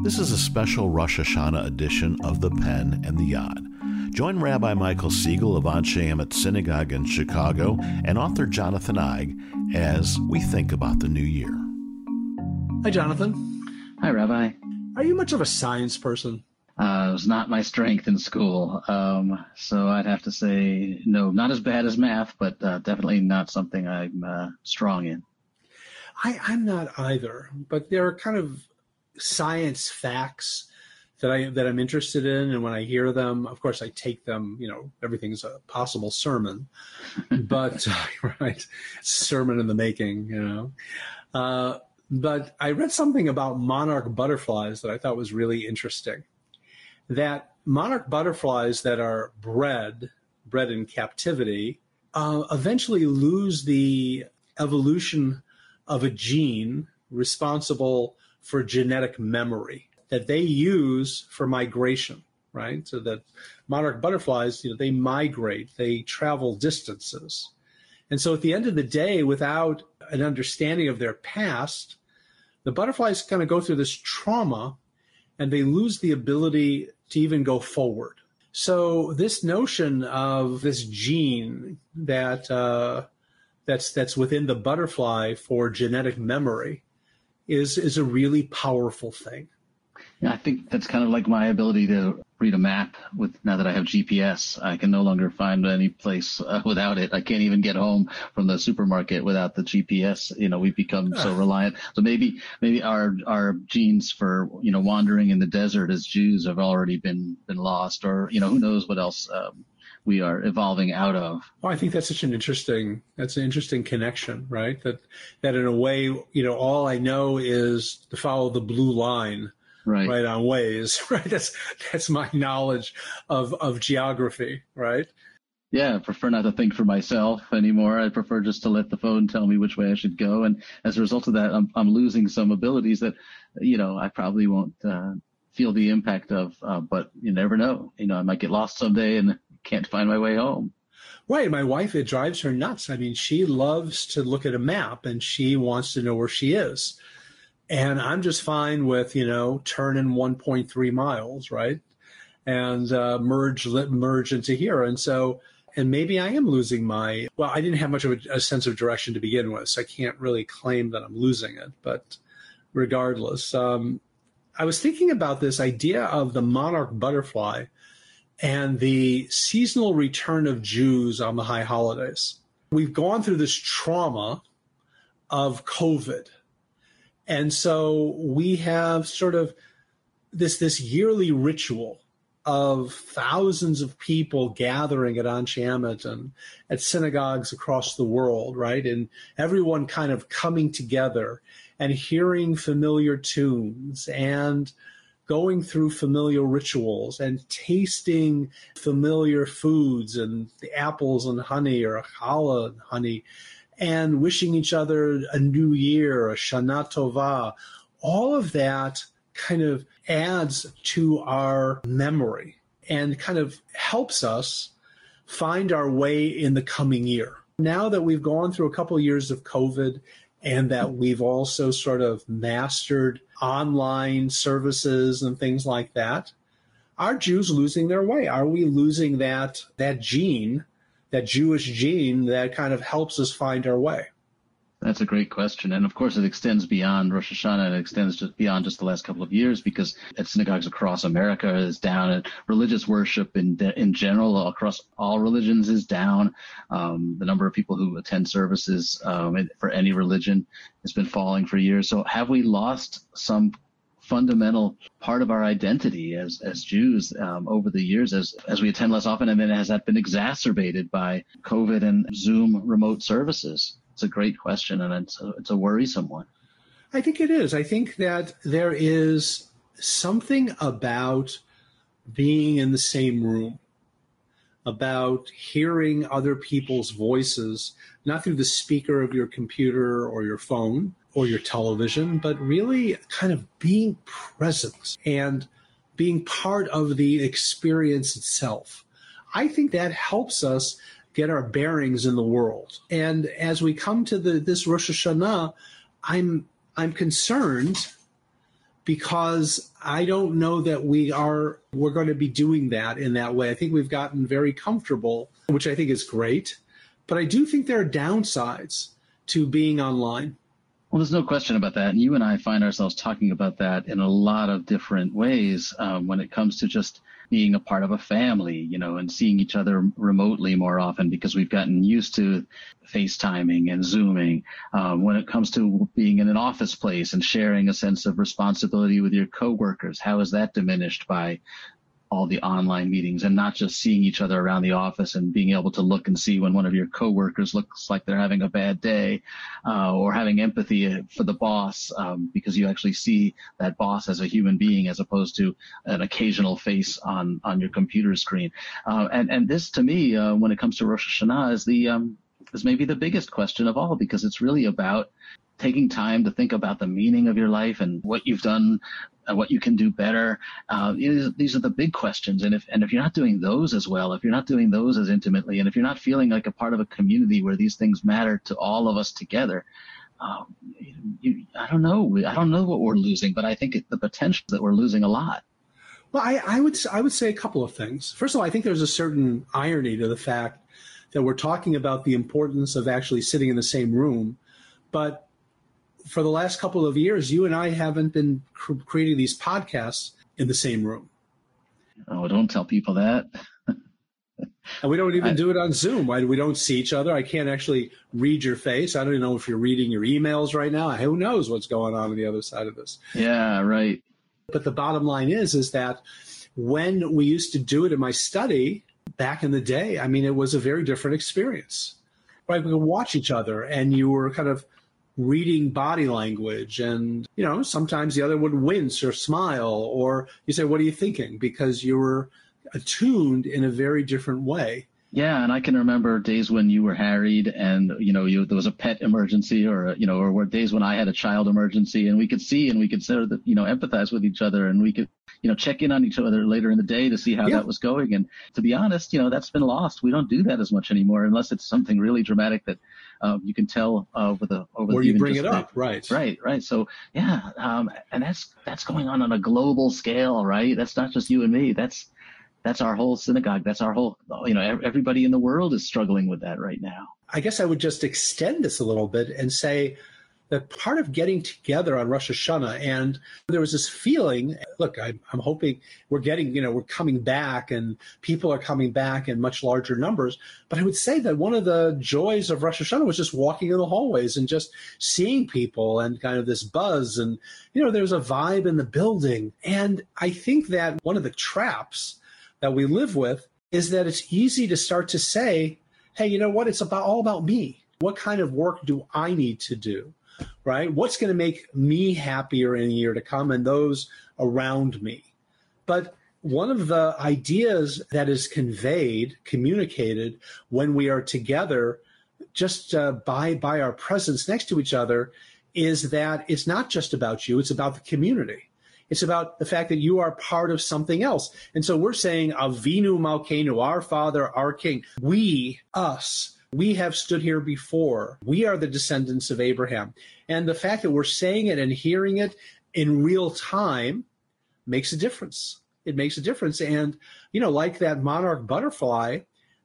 This is a special Rosh Hashanah edition of The Pen and the Yad. Join Rabbi Michael Siegel of Anshe Emet Synagogue in Chicago and author Jonathan Eig as we think about the new year. Hi, Jonathan. Hi, Rabbi. Are you much of a science person? Uh, it was not my strength in school. Um, so I'd have to say no, not as bad as math, but uh, definitely not something I'm uh, strong in. I, I'm not either, but there are kind of science facts that I that I'm interested in, and when I hear them, of course, I take them. You know, everything's a possible sermon, but right, sermon in the making. You know, uh, but I read something about monarch butterflies that I thought was really interesting that monarch butterflies that are bred, bred in captivity, uh, eventually lose the evolution of a gene responsible for genetic memory that they use for migration, right? So that monarch butterflies, you know, they migrate, they travel distances. And so at the end of the day, without an understanding of their past, the butterflies kind of go through this trauma and they lose the ability to even go forward. So this notion of this gene that uh, that's that's within the butterfly for genetic memory is is a really powerful thing. Yeah, I think that's kind of like my ability to read a map with now that I have GPS. I can no longer find any place uh, without it. I can't even get home from the supermarket without the GPS. You know, we've become so reliant. So maybe maybe our our genes for you know wandering in the desert as Jews have already been been lost, or you know who knows what else. Um, we are evolving out of. Well, I think that's such an interesting that's an interesting connection, right? That that in a way, you know, all I know is to follow the blue line right, right on Waze, right? That's that's my knowledge of of geography, right? Yeah, I prefer not to think for myself anymore. I prefer just to let the phone tell me which way I should go. And as a result of that, I'm I'm losing some abilities that, you know, I probably won't uh, feel the impact of. Uh, but you never know. You know, I might get lost someday and can't find my way home. Right. My wife, it drives her nuts. I mean, she loves to look at a map and she wants to know where she is. And I'm just fine with, you know, turning 1.3 miles, right? And uh, merge, merge into here. And so, and maybe I am losing my, well, I didn't have much of a, a sense of direction to begin with. So I can't really claim that I'm losing it. But regardless, um, I was thinking about this idea of the monarch butterfly and the seasonal return of Jews on the high holidays. We've gone through this trauma of COVID and so we have sort of this this yearly ritual of thousands of people gathering at Emet and at synagogues across the world, right? And everyone kind of coming together and hearing familiar tunes and going through familiar rituals and tasting familiar foods and the apples and honey or challah and honey and wishing each other a new year, a Shana Tova. All of that kind of adds to our memory and kind of helps us find our way in the coming year. Now that we've gone through a couple years of COVID and that we've also sort of mastered online services and things like that, are Jews losing their way? Are we losing that that gene that Jewish gene that kind of helps us find our way? That's a great question. And of course, it extends beyond Rosh Hashanah. It extends just beyond just the last couple of years because at synagogues across America is down and religious worship in, in general across all religions is down. Um, the number of people who attend services um, for any religion has been falling for years. So have we lost some fundamental part of our identity as as Jews um, over the years as as we attend less often, and then has that been exacerbated by COVID and Zoom remote services? It's a great question, and it's a, it's a worrisome one. I think it is. I think that there is something about being in the same room, about hearing other people's voices, not through the speaker of your computer or your phone, or your television, but really kind of being present and being part of the experience itself. I think that helps us get our bearings in the world. And as we come to the, this Rosh Hashanah, I'm I'm concerned because I don't know that we are we're going to be doing that in that way. I think we've gotten very comfortable, which I think is great, but I do think there are downsides to being online. Well, there's no question about that. And you and I find ourselves talking about that in a lot of different ways um, when it comes to just being a part of a family, you know, and seeing each other remotely more often because we've gotten used to FaceTiming and Zooming. Um, when it comes to being in an office place and sharing a sense of responsibility with your coworkers, how is that diminished by all the online meetings and not just seeing each other around the office and being able to look and see when one of your coworkers looks like they're having a bad day uh, or having empathy for the boss um, because you actually see that boss as a human being as opposed to an occasional face on on your computer screen. Uh, and and this to me uh, when it comes to Rosh Hashanah is the um, is maybe the biggest question of all because it's really about taking time to think about the meaning of your life and what you've done what you can do better. Uh, these are the big questions. And if, and if you're not doing those as well, if you're not doing those as intimately, and if you're not feeling like a part of a community where these things matter to all of us together, um, you, I don't know. I don't know what we're losing, but I think it, the potential that we're losing a lot. Well, I, I would I would say a couple of things. First of all, I think there's a certain irony to the fact that we're talking about the importance of actually sitting in the same room, but for the last couple of years, you and I haven't been cr- creating these podcasts in the same room. Oh, don't tell people that. and we don't even I, do it on Zoom. We don't see each other. I can't actually read your face. I don't even know if you're reading your emails right now. Who knows what's going on on the other side of this? Yeah, right. But the bottom line is, is that when we used to do it in my study back in the day, I mean, it was a very different experience. Right? We could watch each other, and you were kind of reading body language and you know sometimes the other would wince or smile or you say what are you thinking because you were attuned in a very different way yeah, and I can remember days when you were harried, and you know, you, there was a pet emergency, or you know, or were days when I had a child emergency, and we could see and we could sort of, you know, empathize with each other, and we could, you know, check in on each other later in the day to see how yeah. that was going. And to be honest, you know, that's been lost. We don't do that as much anymore, unless it's something really dramatic that um, you can tell uh, over the over. Or you bring it up, right? Right, right. So yeah, um, and that's that's going on on a global scale, right? That's not just you and me. That's that's our whole synagogue. That's our whole, you know, everybody in the world is struggling with that right now. I guess I would just extend this a little bit and say that part of getting together on Rosh Hashanah, and there was this feeling. Look, I, I'm hoping we're getting, you know, we're coming back, and people are coming back in much larger numbers. But I would say that one of the joys of Rosh Hashanah was just walking in the hallways and just seeing people and kind of this buzz, and you know, there's a vibe in the building. And I think that one of the traps that we live with is that it's easy to start to say, hey, you know what? It's about all about me. What kind of work do I need to do? Right? What's going to make me happier in a year to come and those around me? But one of the ideas that is conveyed, communicated when we are together, just uh, by by our presence next to each other, is that it's not just about you; it's about the community. It's about the fact that you are part of something else. And so we're saying Avinu Malkeinu, our Father, our King. We, us, we have stood here before. We are the descendants of Abraham. And the fact that we're saying it and hearing it in real time makes a difference. It makes a difference. And, you know, like that monarch butterfly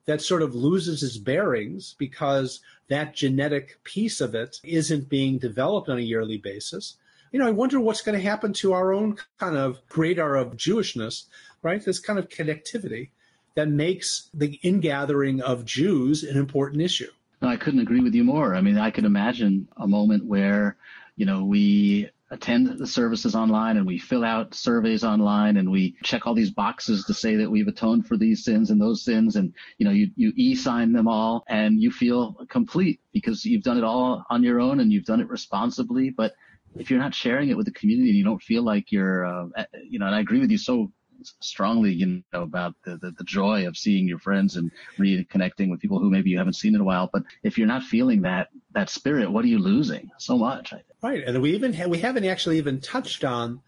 that sort of loses its bearings because that genetic piece of it isn't being developed on a yearly basis you know, I wonder what's going to happen to our own kind of radar of Jewishness, right? This kind of connectivity that makes the ingathering of Jews an important issue. I couldn't agree with you more. I mean, I could imagine a moment where, you know, we attend the services online and we fill out surveys online and we check all these boxes to say that we've atoned for these sins and those sins and you know you, you e-sign them all and you feel complete because you've done it all on your own and you've done it responsibly but if you're not sharing it with the community and you don't feel like you're, uh, you know, and I agree with you so strongly, you know, about the, the, the, joy of seeing your friends and reconnecting with people who maybe you haven't seen in a while. But if you're not feeling that, that spirit, what are you losing? So much. Right. And we even, ha- we haven't actually even touched on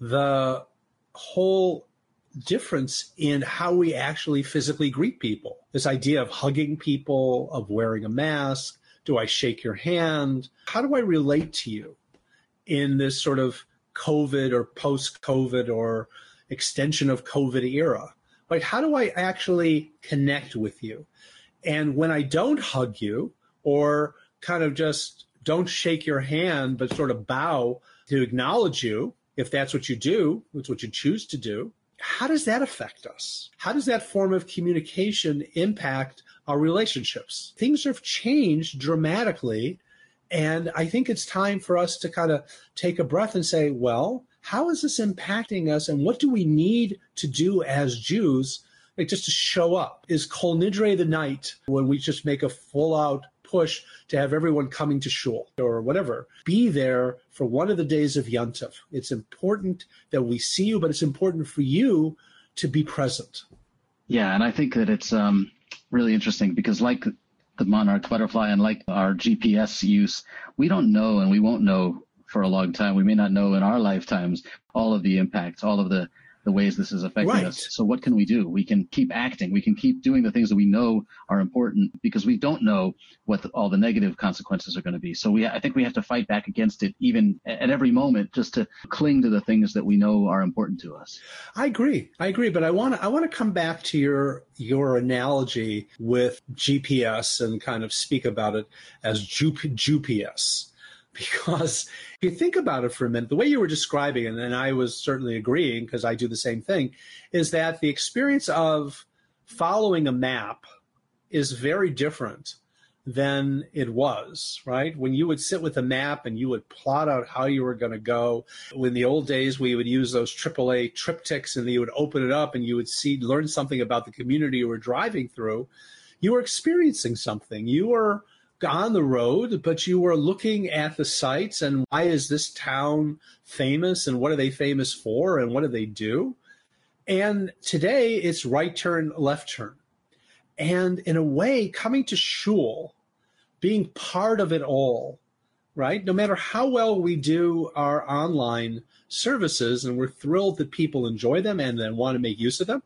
the whole difference in how we actually physically greet people. This idea of hugging people, of wearing a mask. Do I shake your hand? How do I relate to you? in this sort of COVID or post COVID or extension of COVID era? Like, how do I actually connect with you? And when I don't hug you or kind of just don't shake your hand, but sort of bow to acknowledge you, if that's what you do, it's what you choose to do, how does that affect us? How does that form of communication impact our relationships? Things have changed dramatically. And I think it's time for us to kind of take a breath and say, well, how is this impacting us? And what do we need to do as Jews like just to show up? Is Kol Nidre the night when we just make a full out push to have everyone coming to shul or whatever. Be there for one of the days of Yontif. It's important that we see you, but it's important for you to be present. Yeah, and I think that it's um, really interesting because, like the monarch butterfly and like our GPS use, we don't know and we won't know for a long time. We may not know in our lifetimes all of the impacts, all of the the ways this is affecting right. us. So what can we do? We can keep acting. We can keep doing the things that we know are important because we don't know what the, all the negative consequences are going to be. So we, I think we have to fight back against it even at every moment just to cling to the things that we know are important to us. I agree. I agree. But I want to, I want to come back to your, your analogy with GPS and kind of speak about it as GPS because if you think about it for a minute, the way you were describing it, and I was certainly agreeing because I do the same thing, is that the experience of following a map is very different than it was, right? When you would sit with a map and you would plot out how you were going to go. In the old days, we would use those AAA TripTiks and you would open it up and you would see, learn something about the community you were driving through. You were experiencing something. You were on the road, but you were looking at the sites and why is this town famous and what are they famous for and what do they do? And today it's right turn, left turn. And in a way, coming to shul, being part of it all, right? No matter how well we do our online services, and we're thrilled that people enjoy them and then want to make use of them,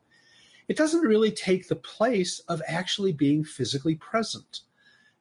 it doesn't really take the place of actually being physically present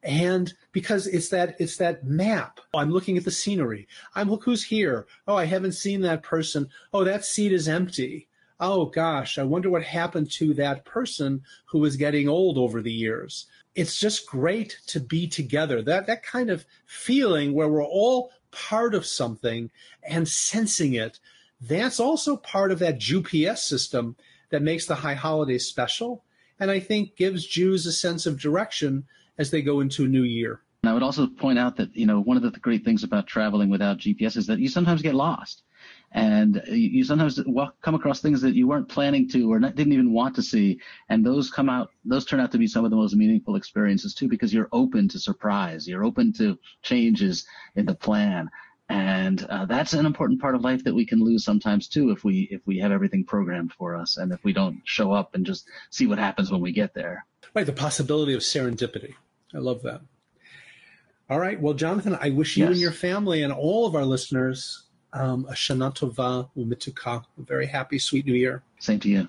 and because it's that it's that map. I'm looking at the scenery. I'm look who's here. Oh i haven't seen that person. Oh that seat is empty. Oh gosh i wonder what happened to that person who was getting old over the years. It's just great to be together. That that kind of feeling where we're all part of something and sensing it. That's also part of that GPS system that makes the high holidays special. And i think gives jews a sense of direction as they go into a new year. And I would also point out that, you know, one of the great things about traveling without GPS is that you sometimes get lost. And you sometimes walk, come across things that you weren't planning to or not, didn't even want to see. And those come out, those turn out to be some of the most meaningful experiences too, because you're open to surprise. You're open to changes in the plan. And uh, that's an important part of life that we can lose sometimes too if we if we have everything programmed for us and if we don't show up and just see what happens when we get there. Right, the possibility of serendipity. I love that. All right. Well, Jonathan, I wish you yes. and your family and all of our listeners um, a Shana Tova Umituka, a very happy, sweet New Year. Same to you.